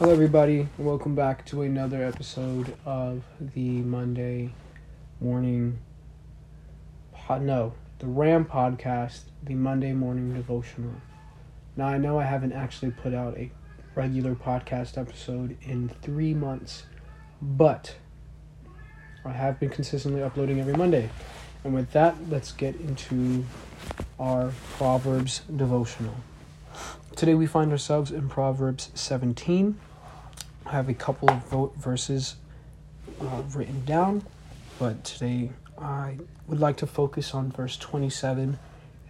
Hello, everybody. Welcome back to another episode of the Monday morning. Po- no, the Ram podcast, the Monday morning devotional. Now, I know I haven't actually put out a regular podcast episode in three months, but I have been consistently uploading every Monday. And with that, let's get into our Proverbs devotional. Today we find ourselves in Proverbs 17. I have a couple of verses uh, written down, but today I would like to focus on verse 27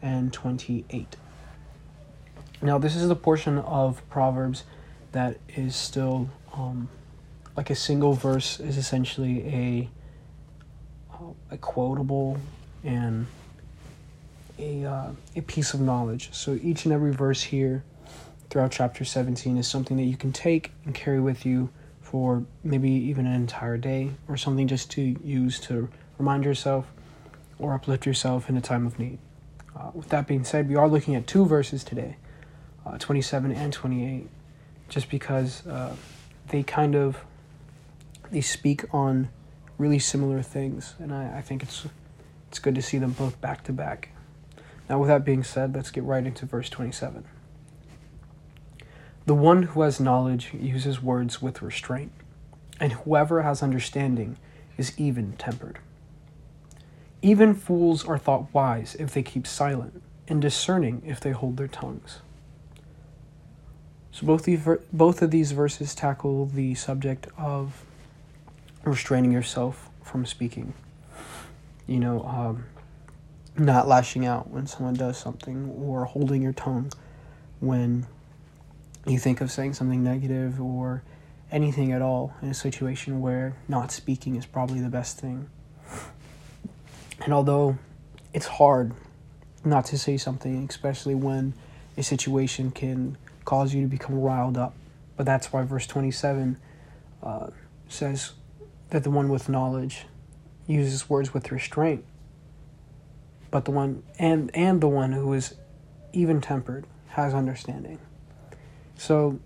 and 28. Now, this is the portion of Proverbs that is still um, like a single verse, is essentially a uh, a quotable and a uh, a piece of knowledge. So each and every verse here throughout chapter 17 is something that you can take and carry with you for maybe even an entire day or something just to use to remind yourself or uplift yourself in a time of need. Uh, with that being said, we are looking at two verses today, uh, 27 and 28, just because uh, they kind of they speak on really similar things, and I, I think it's it's good to see them both back to back. Now, with that being said, let's get right into verse 27. The one who has knowledge uses words with restraint, and whoever has understanding is even tempered. Even fools are thought wise if they keep silent, and discerning if they hold their tongues. So both, the, both of these verses tackle the subject of restraining yourself from speaking. You know, um, not lashing out when someone does something, or holding your tongue when you think of saying something negative or anything at all in a situation where not speaking is probably the best thing. And although it's hard not to say something, especially when a situation can cause you to become riled up, but that's why verse 27 uh, says that the one with knowledge uses words with restraint, but the one and and the one who is even tempered has understanding. So,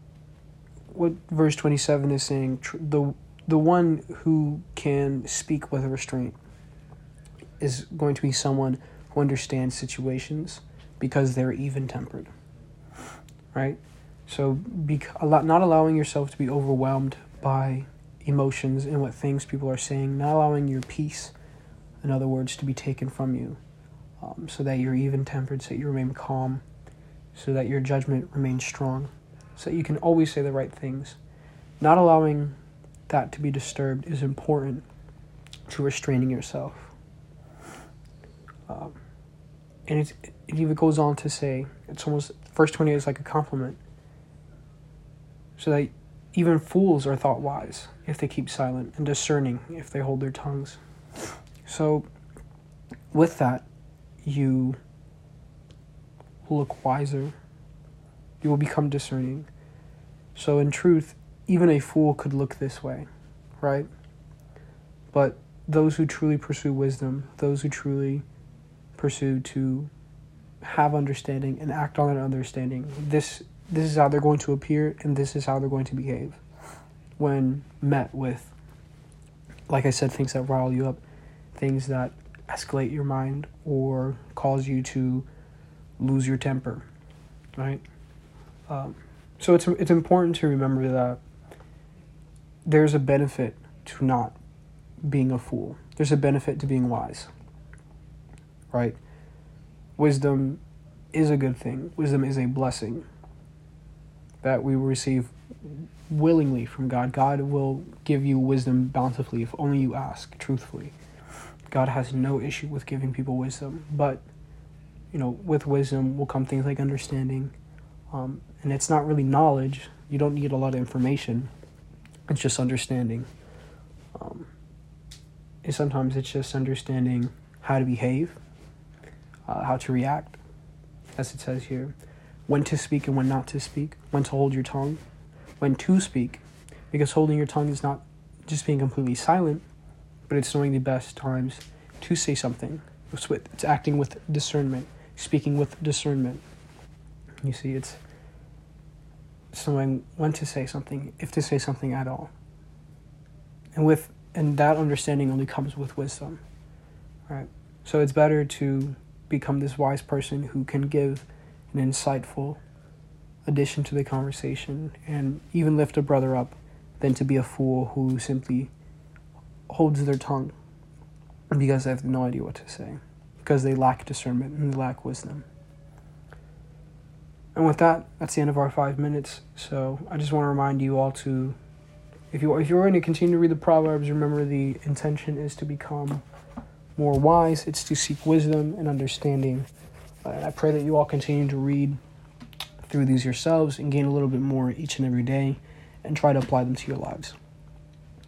what verse 27 is saying, tr- the, the one who can speak with restraint is going to be someone who understands situations because they're even tempered. Right? So, be, not allowing yourself to be overwhelmed by emotions and what things people are saying, not allowing your peace, in other words, to be taken from you, um, so that you're even tempered, so that you remain calm, so that your judgment remains strong so that you can always say the right things. Not allowing that to be disturbed is important to restraining yourself. Um, and it, it even goes on to say, it's almost, verse 20 is like a complement. So that even fools are thought wise if they keep silent, and discerning if they hold their tongues. So, with that, you look wiser you will become discerning. So, in truth, even a fool could look this way, right? But those who truly pursue wisdom, those who truly pursue to have understanding and act on that understanding, this this is how they're going to appear and this is how they're going to behave when met with like I said, things that rile you up, things that escalate your mind or cause you to lose your temper, right? Um, so it's it's important to remember that there's a benefit to not being a fool. There's a benefit to being wise. Right? Wisdom is a good thing. Wisdom is a blessing that we receive willingly from God. God will give you wisdom bountifully if only you ask truthfully. God has no issue with giving people wisdom, but you know, with wisdom will come things like understanding, um, and it's not really knowledge. You don't need a lot of information. It's just understanding. Um, and sometimes it's just understanding how to behave, uh, how to react, as it says here, when to speak and when not to speak, when to hold your tongue, when to speak, because holding your tongue is not just being completely silent, but it's knowing the best times to say something. It's, with, it's acting with discernment, speaking with discernment. You see, it's something when to say something, if to say something at all. And with and that understanding only comes with wisdom. Right? So it's better to become this wise person who can give an insightful addition to the conversation and even lift a brother up than to be a fool who simply holds their tongue because they have no idea what to say, because they lack discernment and they lack wisdom. And with that, that's the end of our five minutes. So I just want to remind you all to, if you if you're going to continue to read the proverbs, remember the intention is to become more wise. It's to seek wisdom and understanding. Uh, and I pray that you all continue to read through these yourselves and gain a little bit more each and every day, and try to apply them to your lives.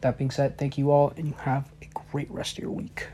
That being said, thank you all, and you have a great rest of your week.